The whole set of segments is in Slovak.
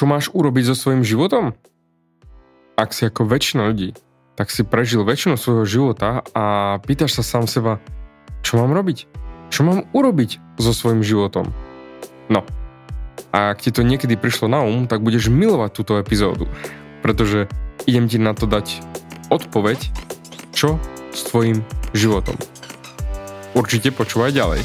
čo máš urobiť so svojím životom? Ak si ako väčšina ľudí, tak si prežil väčšinu svojho života a pýtaš sa sám seba, čo mám robiť? Čo mám urobiť so svojím životom? No, a ak ti to niekedy prišlo na um, tak budeš milovať túto epizódu, pretože idem ti na to dať odpoveď, čo s tvojim životom. Určite počúvaj ďalej.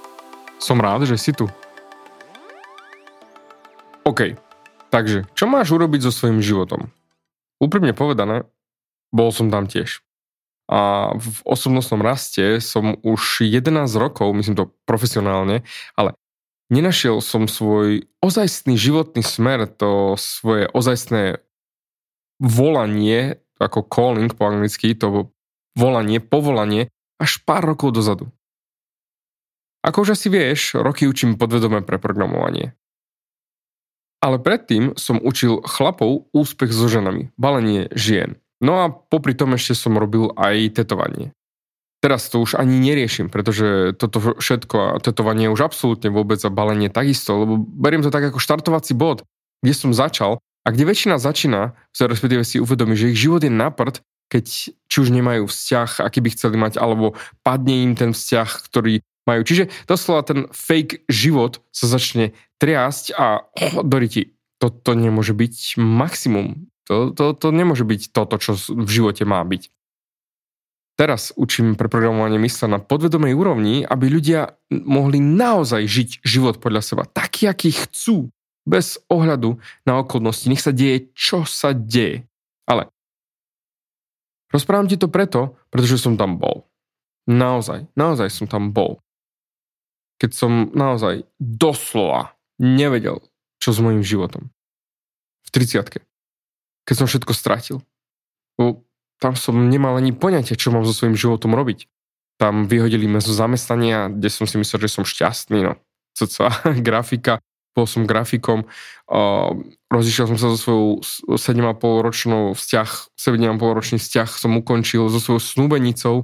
Som rád, že si tu. OK, takže čo máš urobiť so svojím životom? Úprimne povedané, bol som tam tiež. A v osobnostnom raste som už 11 rokov, myslím to profesionálne, ale nenašiel som svoj ozajstný životný smer, to svoje ozajstné volanie, ako calling po anglicky, to volanie, povolanie, až pár rokov dozadu. Ako už asi vieš, roky učím podvedomé preprogramovanie. Ale predtým som učil chlapov úspech so ženami, balenie žien. No a popri tom ešte som robil aj tetovanie. Teraz to už ani neriešim, pretože toto všetko a tetovanie už absolútne vôbec a balenie takisto, lebo beriem to tak ako štartovací bod, kde som začal a kde väčšina začína, respektíve si uvedomí, že ich život je na prd, keď či už nemajú vzťah, aký by chceli mať, alebo padne im ten vzťah, ktorý majú. Čiže doslova ten fake život sa začne triasť a oh, Doriti, toto nemôže byť maximum. To, to, to nemôže byť toto, čo v živote má byť. Teraz učím preprogramovanie mysle na podvedomej úrovni, aby ľudia mohli naozaj žiť život podľa seba, taký, aký chcú, bez ohľadu na okolnosti. Nech sa deje, čo sa deje. Ale rozprávam ti to preto, pretože som tam bol. Naozaj, naozaj som tam bol keď som naozaj doslova nevedel, čo s mojim životom. V 30 Keď som všetko stratil. Bo tam som nemal ani poňatia, čo mám so svojím životom robiť. Tam vyhodili ma zo zamestnania, kde som si myslel, že som šťastný. No, cca, grafika, bol som grafikom, uh, rozišiel som sa so svojou 7,5 ročnou vzťah, 7,5 ročný vzťah som ukončil so svojou snúbenicou,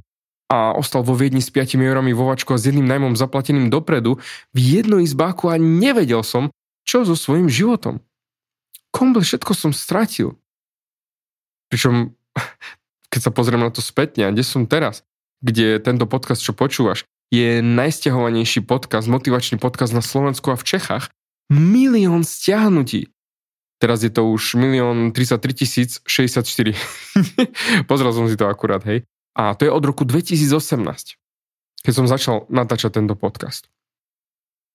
a ostal vo Viedni s 5 eurami vo a s jedným najmom zaplateným dopredu v jednom izbáku a nevedel som, čo so svojím životom. Komble všetko som stratil. Pričom, keď sa pozriem na to spätne, a kde som teraz, kde tento podcast, čo počúvaš, je najstiahovanejší podcast, motivačný podcast na Slovensku a v Čechách, milión stiahnutí. Teraz je to už milión 33 064. Pozrel som si to akurát, hej. A to je od roku 2018, keď som začal natáčať tento podcast.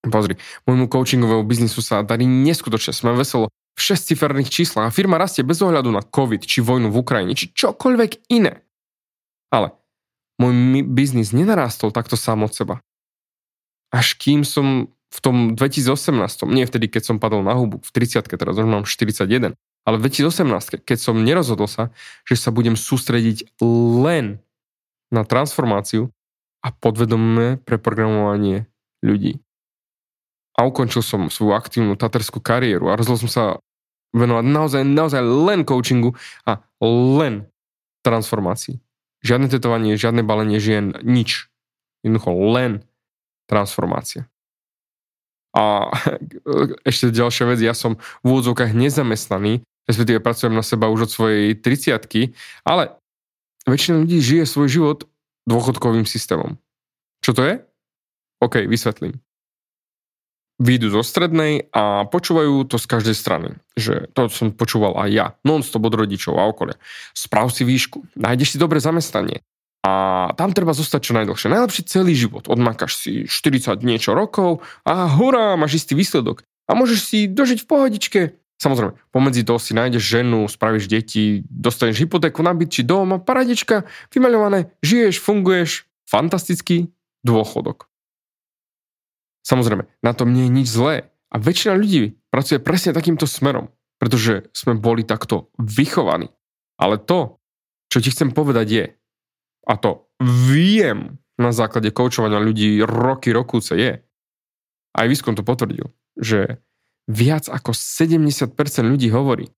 Pozri, môjmu coachingovému biznisu sa darí neskutočne, sme veselo v šestciferných číslach a firma rastie bez ohľadu na COVID, či vojnu v Ukrajine, či čokoľvek iné. Ale môj biznis nenarástol takto sám od seba. Až kým som v tom 2018, nie vtedy, keď som padol na hubu, v 30 teraz už mám 41, ale v 2018, keď som nerozhodol sa, že sa budem sústrediť len na transformáciu a podvedomé preprogramovanie ľudí. A ukončil som svoju aktívnu taterskú kariéru a rozhodol som sa venovať naozaj, naozaj len coachingu a len transformácii. Žiadne tetovanie, žiadne balenie žien, nič. Jednoducho len transformácia. A ešte ďalšia vec, ja som v úvodzovkách nezamestnaný, respektíve pracujem na seba už od svojej 30 ale väčšina ľudí žije svoj život dôchodkovým systémom. Čo to je? OK, vysvetlím. výjdu zo strednej a počúvajú to z každej strany. Že to som počúval aj ja, non-stop od rodičov a okolia. Sprav si výšku, nájdeš si dobré zamestnanie a tam treba zostať čo najdlhšie. Najlepšie celý život. Odmakáš si 40 niečo rokov a hurá, máš istý výsledok. A môžeš si dožiť v pohodičke. Samozrejme, pomedzi toho si nájdeš ženu, spravíš deti, dostaneš hypotéku na byt či dom a paradička, vymaľované, žiješ, funguješ, fantastický dôchodok. Samozrejme, na tom nie je nič zlé. A väčšina ľudí pracuje presne takýmto smerom, pretože sme boli takto vychovaní. Ale to, čo ti chcem povedať je, a to viem na základe koučovania ľudí roky, rokúce je, aj výskum to potvrdil, že viac ako 70% ľudí hovorí,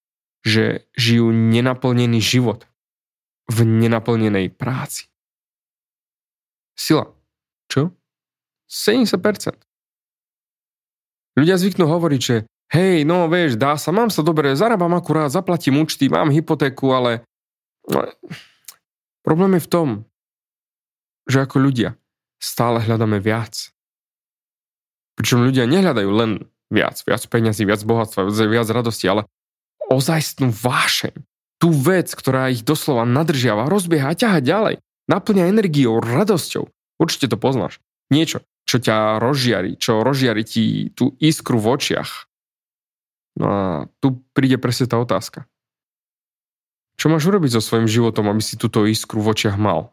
že žijú nenaplnený život v nenaplnenej práci. Sila. Čo? 70%. Ľudia zvyknú hovoriť, že hej, no vieš, dá sa, mám sa dobre, zarábam akurát, zaplatím účty, mám hypotéku, ale no, problém je v tom, že ako ľudia stále hľadáme viac. Pričom ľudia nehľadajú len viac, viac peňazí, viac bohatstva, viac radosti, ale ozajstnú vášeň. Tú vec, ktorá ich doslova nadržiava, rozbieha a ťaha ďalej. Naplňa energiou, radosťou. Určite to poznáš. Niečo, čo ťa rozžiari, čo rozžiari ti tú iskru v očiach. No a tu príde presne tá otázka. Čo máš urobiť so svojím životom, aby si túto iskru v očiach mal?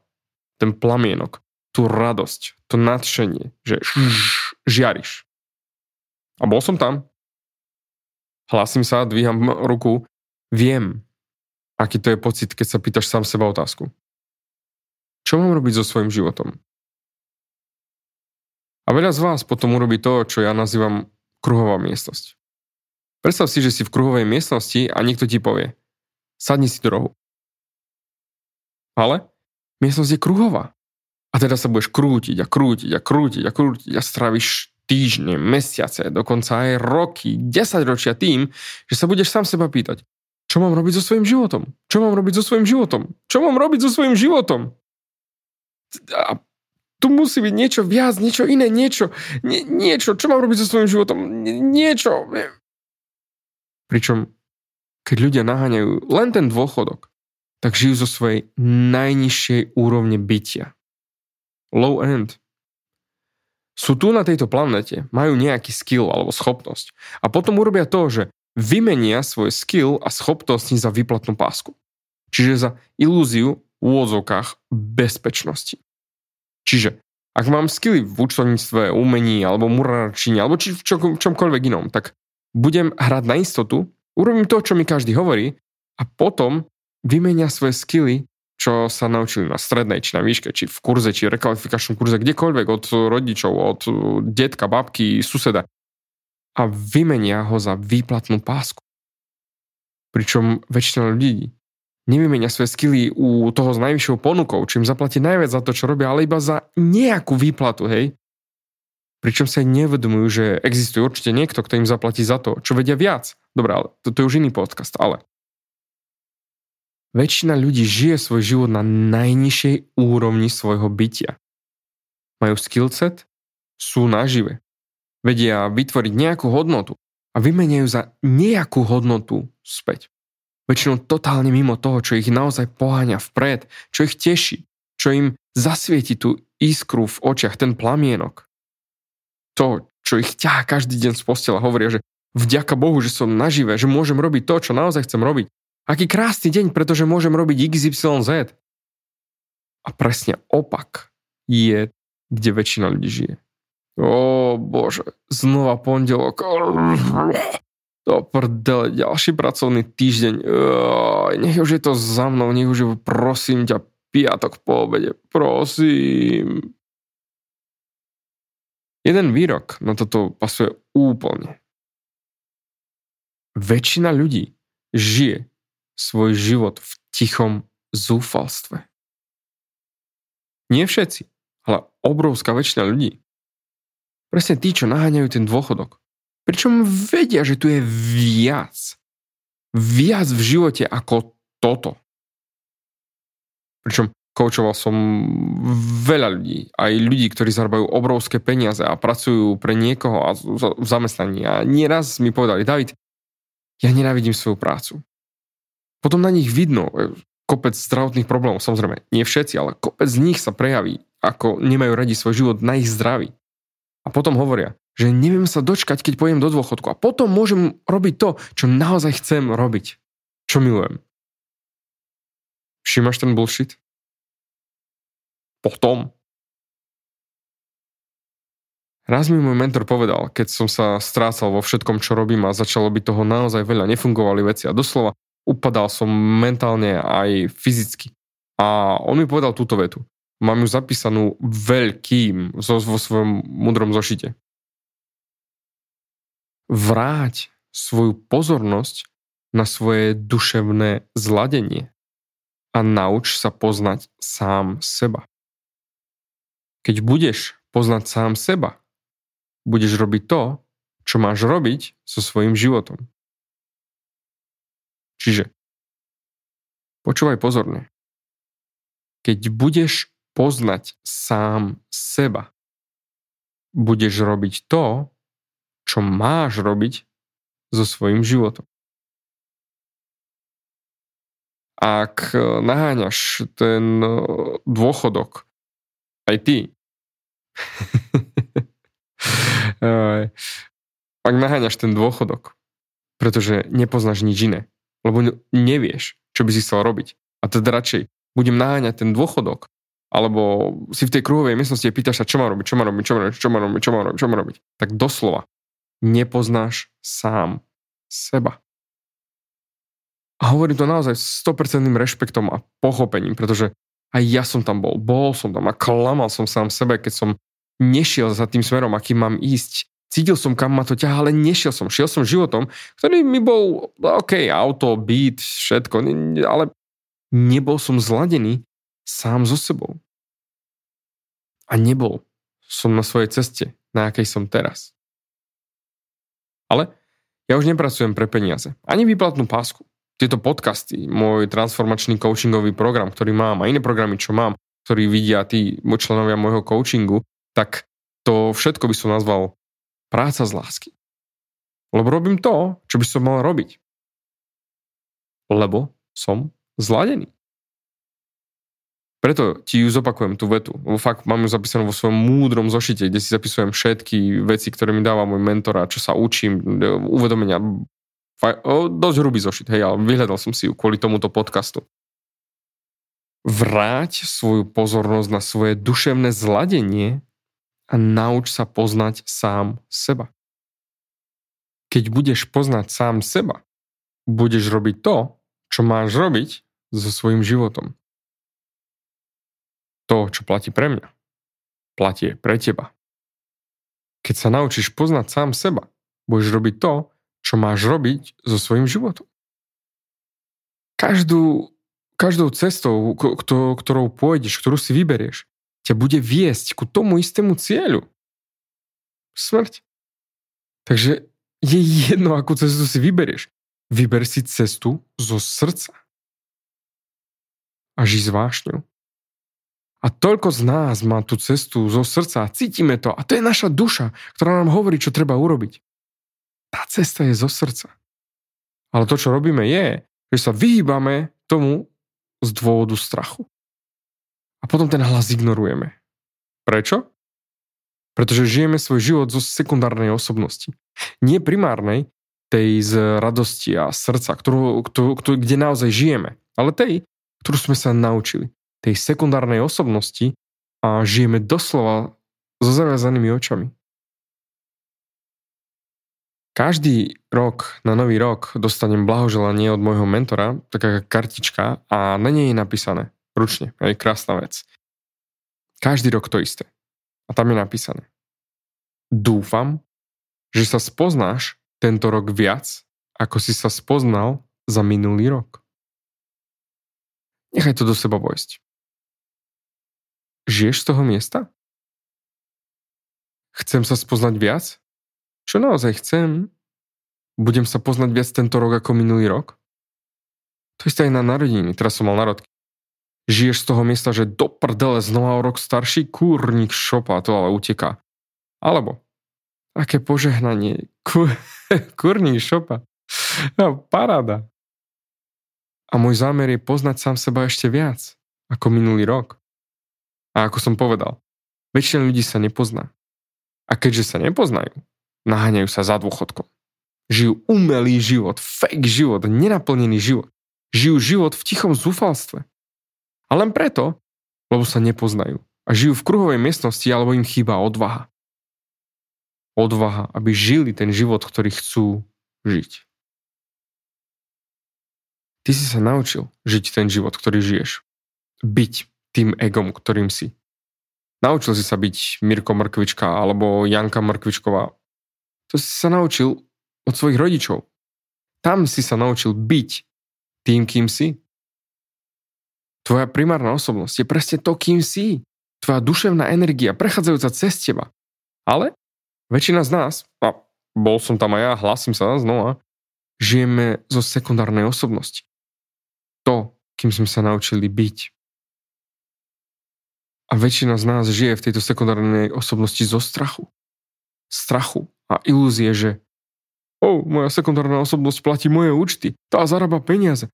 Ten plamienok, tú radosť, to nadšenie, že žiariš. A bol som tam. Hlasím sa, dvíham ruku. Viem, aký to je pocit, keď sa pýtaš sám seba otázku. Čo mám robiť so svojím životom? A veľa z vás potom urobí to, čo ja nazývam kruhová miestnosť. Predstav si, že si v kruhovej miestnosti a niekto ti povie sadni si do rohu. Ale miestnosť je kruhová. A teda sa budeš krútiť a krútiť a krútiť a krútiť a stravíš týždne, mesiace, dokonca aj roky, 10 ročia tým, že sa budeš sám seba pýtať, čo mám robiť so svojím životom? Čo mám robiť so svojím životom? Čo mám robiť so svojím životom? A tu musí byť niečo viac, niečo iné, niečo, nie, niečo, čo mám robiť so svojím životom, niečo. Pričom, keď ľudia naháňajú len ten dôchodok, tak žijú zo svojej najnižšej úrovne bytia. Low end. Sú tu na tejto planete, majú nejaký skill alebo schopnosť a potom urobia to, že vymenia svoj skill a schopnosti za výplatnú pásku. Čiže za ilúziu v úvodzovkách bezpečnosti. Čiže ak mám skily v účtovníctve, umení alebo murárčine alebo či v čo, čomkoľvek inom, tak budem hrať na istotu, urobím to, čo mi každý hovorí a potom vymenia svoje skily, čo sa naučili na strednej, či na výške, či v kurze, či rekvalifikačnom kurze, kdekoľvek od rodičov, od detka, babky, suseda a vymenia ho za výplatnú pásku. Pričom väčšina ľudí nevymenia svoje skily u toho s najvyššou ponukou, čím zaplatí najviac za to, čo robia, ale iba za nejakú výplatu, hej. Pričom sa nevedomujú, že existuje určite niekto, kto im zaplatí za to, čo vedia viac. Dobre, ale toto je už iný podcast, ale väčšina ľudí žije svoj život na najnižšej úrovni svojho bytia. Majú skillset, sú nažive. Vedia vytvoriť nejakú hodnotu a vymeniajú za nejakú hodnotu späť väčšinou totálne mimo toho, čo ich naozaj poháňa vpred, čo ich teší, čo im zasvieti tú iskru v očiach, ten plamienok. To, čo ich ťahá každý deň z postela, hovoria, že vďaka Bohu, že som nažive, že môžem robiť to, čo naozaj chcem robiť. Aký krásny deň, pretože môžem robiť XYZ. A presne opak je, kde väčšina ľudí žije. Ó bože, znova pondelok do prdele, ďalší pracovný týždeň, Oj, nech už je to za mnou, nech už je, prosím ťa, piatok po obede, prosím. Jeden výrok na toto pasuje úplne. Väčšina ľudí žije svoj život v tichom zúfalstve. Nie všetci, ale obrovská väčšina ľudí. Presne tí, čo naháňajú ten dôchodok, Pričom vedia, že tu je viac. Viac v živote ako toto. Pričom Koučoval som veľa ľudí, aj ľudí, ktorí zarábajú obrovské peniaze a pracujú pre niekoho a v zamestnaní. A nieraz mi povedali, David, ja nenávidím svoju prácu. Potom na nich vidno e, kopec zdravotných problémov, samozrejme, nie všetci, ale kopec z nich sa prejaví, ako nemajú radi svoj život na ich zdraví. A potom hovoria, že neviem sa dočkať, keď pojem do dôchodku a potom môžem robiť to, čo naozaj chcem robiť, čo milujem. Všimáš ten bullshit? potom. Raz mi môj mentor povedal, keď som sa strácal vo všetkom, čo robím a začalo by toho naozaj veľa, nefungovali veci a doslova upadal som mentálne aj fyzicky. A on mi povedal túto vetu. Mám ju zapísanú veľkým vo, vo svojom mudrom zošite. Vráť svoju pozornosť na svoje duševné zladenie a nauč sa poznať sám seba. Keď budeš poznať sám seba, budeš robiť to, čo máš robiť so svojím životom. Čiže počúvaj pozorne. Keď budeš poznať sám seba, budeš robiť to, čo máš robiť so svojím životom. Ak naháňaš ten dôchodok aj ty. Ak naháňaš ten dôchodok, pretože nepoznáš nič iné, lebo nevieš, čo by si chcel robiť. A teda radšej budem naháňať ten dôchodok, alebo si v tej kruhovej miestnosti pýtaš sa, čo mám robiť, čo mám robiť, čo mám robiť, čo mám robiť, čo mám robiť, čo mám robiť. Tak doslova nepoznáš sám seba. A hovorím to naozaj s 100% rešpektom a pochopením, pretože aj ja som tam bol, bol som tam a klamal som sám sebe, keď som nešiel za tým smerom, akým mám ísť. Cítil som, kam ma to ťahá, ale nešiel som. Šiel som životom, ktorý mi bol, OK, auto, byt, všetko, ale nebol som zladený sám so sebou. A nebol som na svojej ceste, na akej som teraz. Ale ja už nepracujem pre peniaze. Ani výplatnú pásku tieto podcasty, môj transformačný coachingový program, ktorý mám a iné programy, čo mám, ktorí vidia tí členovia môjho coachingu, tak to všetko by som nazval práca z lásky. Lebo robím to, čo by som mal robiť. Lebo som zladený. Preto ti ju zopakujem tú vetu, lebo fakt mám ju zapísanú vo svojom múdrom zošite, kde si zapisujem všetky veci, ktoré mi dáva môj mentor a čo sa učím, uvedomenia, o, dosť hrubý zošit, hej, ale vyhľadal som si ju kvôli tomuto podcastu. Vráť svoju pozornosť na svoje duševné zladenie a nauč sa poznať sám seba. Keď budeš poznať sám seba, budeš robiť to, čo máš robiť so svojím životom. To, čo platí pre mňa, platí pre teba. Keď sa naučíš poznať sám seba, budeš robiť to, čo máš robiť so svojím životom. Každú, každou cestou, ktorou pôjdeš, ktorú si vyberieš, ťa bude viesť ku tomu istému cieľu. Smrť. Takže je jedno, akú cestu si vyberieš. Vyber si cestu zo srdca. A ži s. A toľko z nás má tú cestu zo srdca a cítime to. A to je naša duša, ktorá nám hovorí, čo treba urobiť. Tá cesta je zo srdca. Ale to, čo robíme, je, že sa vyhýbame tomu z dôvodu strachu. A potom ten hlas ignorujeme. Prečo? Pretože žijeme svoj život zo sekundárnej osobnosti. Nie primárnej, tej z radosti a srdca, ktorú, ktorú, ktorú, kde naozaj žijeme, ale tej, ktorú sme sa naučili. Tej sekundárnej osobnosti a žijeme doslova so zaviazanými očami. Každý rok na nový rok dostanem blahoželanie od môjho mentora, taká kartička a na nej je napísané ručne, je krásna vec. Každý rok to isté. A tam je napísané. Dúfam, že sa spoznáš tento rok viac, ako si sa spoznal za minulý rok. Nechaj to do seba vojsť. Žiješ z toho miesta? Chcem sa spoznať viac? Čo naozaj chcem? Budem sa poznať viac tento rok ako minulý rok? To isté aj na narodiny. Teraz som mal narodky. Žiješ z toho miesta, že do prdele znova o rok starší kúrnik šopa, to ale uteká. Alebo, aké požehnanie, Kú, kúrnik šopa. No, paráda. A môj zámer je poznať sám seba ešte viac ako minulý rok. A ako som povedal, väčšina ľudí sa nepozná. A keďže sa nepoznajú, naháňajú sa za dôchodkom. Žijú umelý život, fake život, nenaplnený život. Žijú život v tichom zúfalstve. A len preto, lebo sa nepoznajú. A žijú v kruhovej miestnosti, alebo im chýba odvaha. Odvaha, aby žili ten život, ktorý chcú žiť. Ty si sa naučil žiť ten život, ktorý žiješ. Byť tým egom, ktorým si. Naučil si sa byť Mirko Mrkvička alebo Janka Mrkvičková. To si sa naučil od svojich rodičov. Tam si sa naučil byť tým, kým si. Tvoja primárna osobnosť je presne to, kým si. Tvoja duševná energia, prechádzajúca cez teba. Ale väčšina z nás, a bol som tam aj ja, hlasím sa znova, žijeme zo sekundárnej osobnosti. To, kým sme sa naučili byť. A väčšina z nás žije v tejto sekundárnej osobnosti zo strachu. Strachu a ilúzie, že oh, moja sekundárna osobnosť platí moje účty, tá zarába peniaze.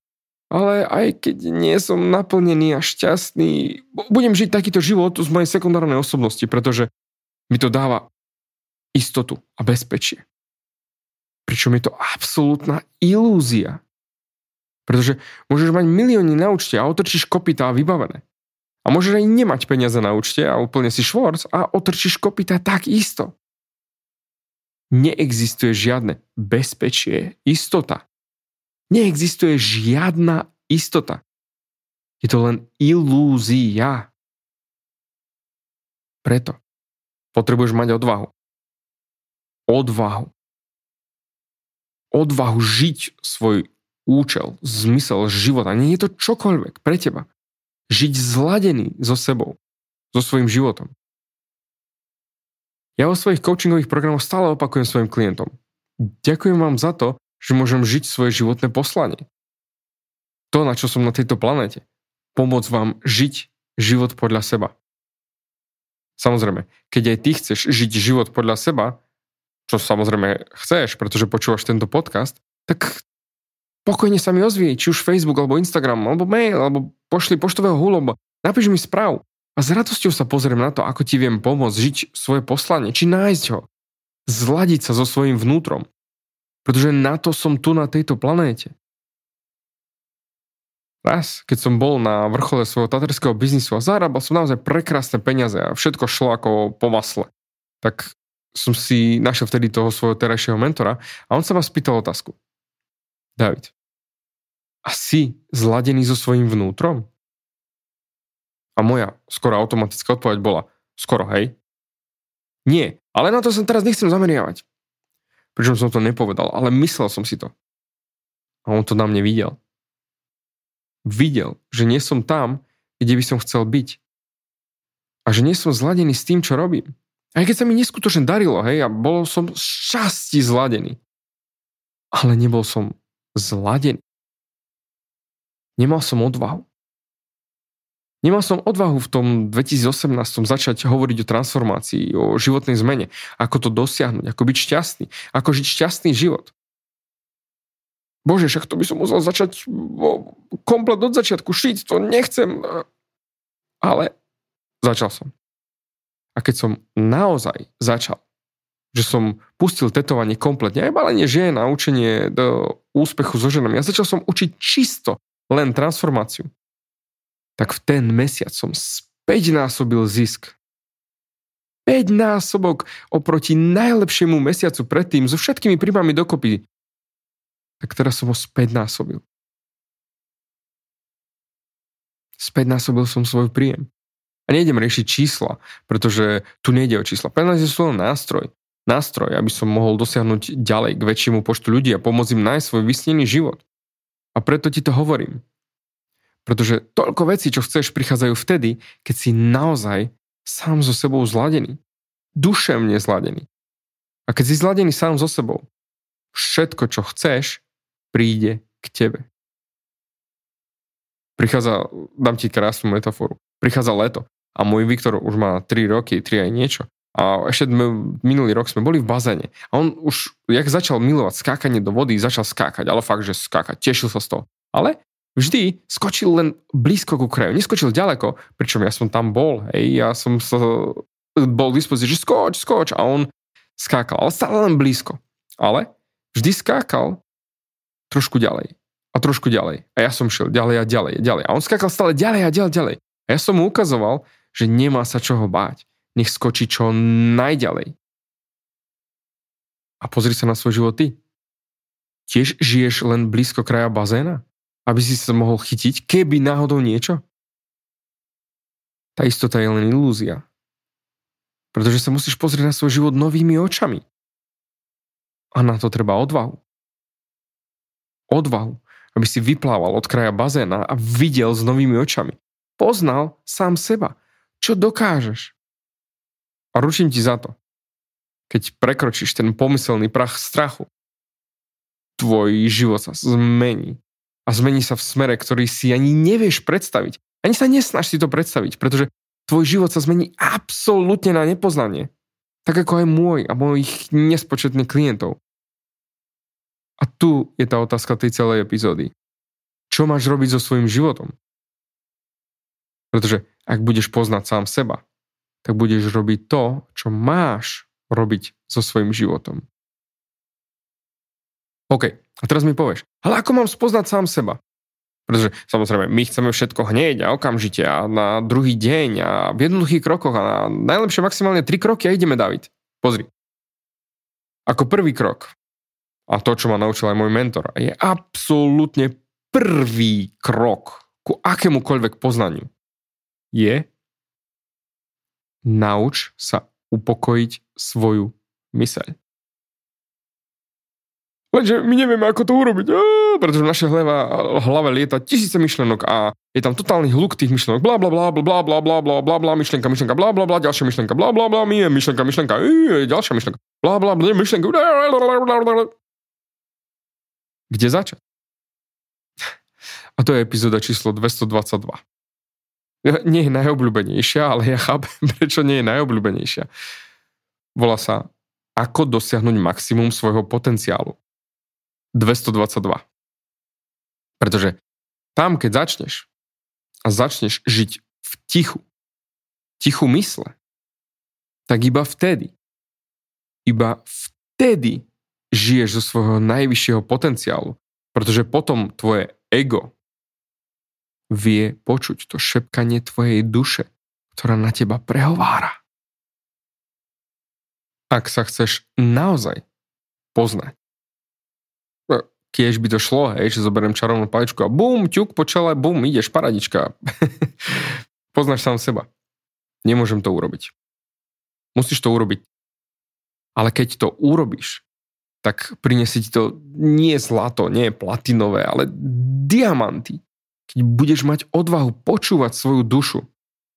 Ale aj keď nie som naplnený a šťastný, budem žiť takýto život z mojej sekundárnej osobnosti, pretože mi to dáva istotu a bezpečie. Pričom je to absolútna ilúzia. Pretože môžeš mať milióny na účte a otrčíš kopytá a vybavené. A môžeš aj nemať peniaze na účte a úplne si švorc a otrčíš kopita tak isto. Neexistuje žiadne bezpečie, istota. Neexistuje žiadna istota. Je to len ilúzia. Preto potrebuješ mať odvahu. Odvahu. Odvahu žiť svoj účel, zmysel života. Nie je to čokoľvek pre teba žiť zladený so sebou, so svojím životom. Ja vo svojich coachingových programoch stále opakujem svojim klientom. Ďakujem vám za to, že môžem žiť svoje životné poslanie. To, na čo som na tejto planete. Pomôcť vám žiť život podľa seba. Samozrejme, keď aj ty chceš žiť život podľa seba, čo samozrejme chceš, pretože počúvaš tento podcast, tak pokojne sa mi ozvie, či už Facebook, alebo Instagram, alebo mail, alebo pošli poštového huloba, napíš mi správ a s radosťou sa pozriem na to, ako ti viem pomôcť žiť svoje poslanie, či nájsť ho, zladiť sa so svojím vnútrom. Pretože na to som tu na tejto planéte. Raz, keď som bol na vrchole svojho taterského biznisu a zarábal som naozaj prekrásne peniaze a všetko šlo ako po masle, tak som si našiel vtedy toho svojho terajšieho mentora a on sa ma spýtal otázku. David, a si zladený so svojím vnútrom? A moja skoro automatická odpoveď bola, skoro hej. Nie, ale na to sa teraz nechcem zameriavať. Pričom som to nepovedal, ale myslel som si to. A on to na mne videl. Videl, že nie som tam, kde by som chcel byť. A že nie som zladený s tým, čo robím. Aj keď sa mi neskutočne darilo, hej, a bol som šťastí zladený. Ale nebol som zladený. Nemal som odvahu. Nemal som odvahu v tom 2018 začať hovoriť o transformácii, o životnej zmene, ako to dosiahnuť, ako byť šťastný, ako žiť šťastný život. Bože, však to by som musel začať komplet od začiatku šiť, to nechcem. Ale začal som. A keď som naozaj začal že som pustil tetovanie kompletne, aj balenie žien a učenie do úspechu so ženami. Ja začal som učiť čisto len transformáciu. Tak v ten mesiac som späť násobil zisk. 5 násobok oproti najlepšiemu mesiacu predtým so všetkými príjmami dokopy. Tak teraz som ho späť násobil. Späť násobil som svoj príjem. A nejdem riešiť čísla, pretože tu nejde o čísla. Peniaze sú len nástroj nástroj, aby som mohol dosiahnuť ďalej k väčšiemu počtu ľudí a pomôcť im nájsť svoj vysnený život. A preto ti to hovorím. Pretože toľko vecí, čo chceš, prichádzajú vtedy, keď si naozaj sám so sebou zladený. Duševne zladený. A keď si zladený sám so sebou, všetko, čo chceš, príde k tebe. prichádza, dám ti krásnu metaforu, prichádza leto a môj Viktor už má 3 roky, 3 aj niečo a ešte minulý rok sme boli v bazéne a on už, jak začal milovať skákanie do vody, začal skákať, ale fakt, že skákať, tešil sa z toho. Ale vždy skočil len blízko ku kraju, neskočil ďaleko, pričom ja som tam bol, hej, ja som sa bol v dispozícii, že skoč, skoč a on skákal, ale stále len blízko. Ale vždy skákal trošku ďalej a trošku ďalej. A ja som šiel ďalej a ďalej a ďalej. A on skákal stále ďalej a ďalej, ďalej. A ja som mu ukazoval, že nemá sa čoho báť nech skočí čo najďalej. A pozri sa na svoj život ty. Tiež žiješ len blízko kraja bazéna? Aby si sa mohol chytiť, keby náhodou niečo? Tá istota je len ilúzia. Pretože sa musíš pozrieť na svoj život novými očami. A na to treba odvahu. Odvahu, aby si vyplával od kraja bazéna a videl s novými očami. Poznal sám seba. Čo dokážeš? A ručím ti za to. Keď prekročíš ten pomyselný prach strachu, tvoj život sa zmení. A zmení sa v smere, ktorý si ani nevieš predstaviť. Ani sa nesnaž si to predstaviť, pretože tvoj život sa zmení absolútne na nepoznanie. Tak ako aj môj a mojich nespočetných klientov. A tu je tá otázka tej celej epizódy. Čo máš robiť so svojím životom? Pretože ak budeš poznať sám seba, tak budeš robiť to, čo máš robiť so svojím životom. OK, a teraz mi povieš, ale ako mám spoznať sám seba? Pretože samozrejme, my chceme všetko hneď a okamžite a na druhý deň a v jednoduchých krokoch a na najlepšie maximálne 3 kroky a ideme, David. Pozri. Ako prvý krok, a to, čo ma naučil aj môj mentor, je absolútne prvý krok ku akémukoľvek poznaniu, je nauč sa upokojiť svoju myseľ. Lenže my nevieme, ako to urobiť, pretože v našej hlave, hlave lieta tisíce myšlenok a je tam totálny hluk tých myšlenok. Bla, bla, bla, bla, bla, bla, bla, bla, bla, myšlenka, myšlenka, bla, bla, bla, ďalšia myšlenka, bla, bla, bla, my myšlenka, myšlenka, ďalšia myšlenka, bla, bla, bla, myšlenka. Kde začať? A to je epizóda číslo 222 nie je najobľúbenejšia, ale ja chápem, prečo nie je najobľúbenejšia. Volá sa Ako dosiahnuť maximum svojho potenciálu. 222. Pretože tam, keď začneš a začneš žiť v tichu, tichu mysle, tak iba vtedy, iba vtedy žiješ zo svojho najvyššieho potenciálu. Pretože potom tvoje ego, vie počuť to šepkanie tvojej duše, ktorá na teba prehovára. Ak sa chceš naozaj poznať, kiež by to šlo, hej, že zoberiem čarovnú paličku a bum, ťuk po čele, bum, ideš, paradička. Poznáš sám seba. Nemôžem to urobiť. Musíš to urobiť. Ale keď to urobíš, tak prinesie ti to nie zlato, nie platinové, ale diamanty keď budeš mať odvahu počúvať svoju dušu,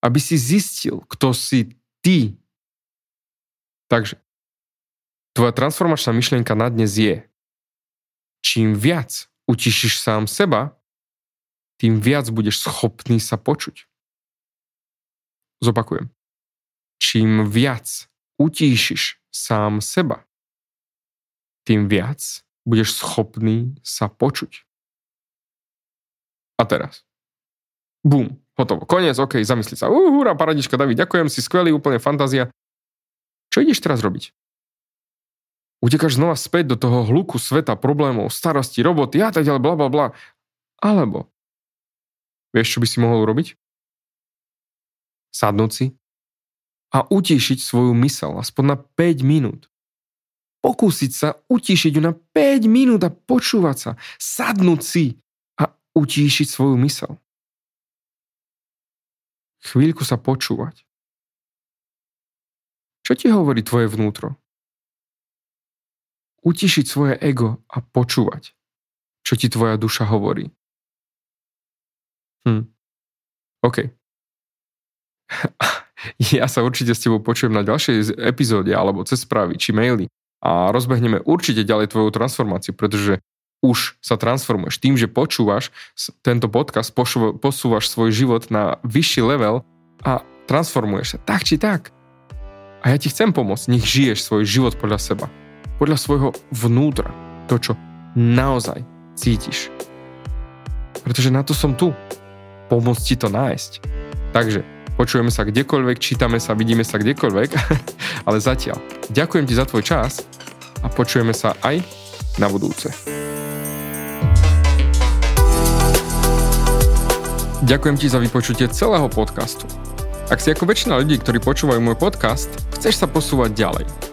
aby si zistil, kto si ty. Takže, tvoja transformačná myšlienka na dnes je, čím viac utišíš sám seba, tým viac budeš schopný sa počuť. Zopakujem. Čím viac utíšiš sám seba, tým viac budeš schopný sa počuť. A teraz. Bum, hotovo. Koniec, OK, zamysli sa. Uh, paradička, David, ďakujem, si skvelý, úplne fantázia. Čo ideš teraz robiť? Utekáš znova späť do toho hluku sveta, problémov, starosti, roboty a tak ďalej, bla bla bla. Alebo, vieš, čo by si mohol urobiť? Sadnúť si a utišiť svoju mysel aspoň na 5 minút. Pokúsiť sa utišiť ju na 5 minút a počúvať sa. Sadnúť si utíšiť svoju mysel. Chvíľku sa počúvať. Čo ti hovorí tvoje vnútro? Utišiť svoje ego a počúvať, čo ti tvoja duša hovorí. Hm. OK. ja sa určite s tebou počujem na ďalšej epizóde alebo cez správy či maily a rozbehneme určite ďalej tvoju transformáciu, pretože už sa transformuješ. Tým, že počúvaš tento podcast, posúvaš svoj život na vyšší level a transformuješ sa. Tak či tak. A ja ti chcem pomôcť. Nech žiješ svoj život podľa seba. Podľa svojho vnútra. To, čo naozaj cítiš. Pretože na to som tu. Pomôcť ti to nájsť. Takže počujeme sa kdekoľvek, čítame sa, vidíme sa kdekoľvek, ale zatiaľ ďakujem ti za tvoj čas a počujeme sa aj na budúce. Ďakujem ti za vypočutie celého podcastu. Ak si ako väčšina ľudí, ktorí počúvajú môj podcast, chceš sa posúvať ďalej.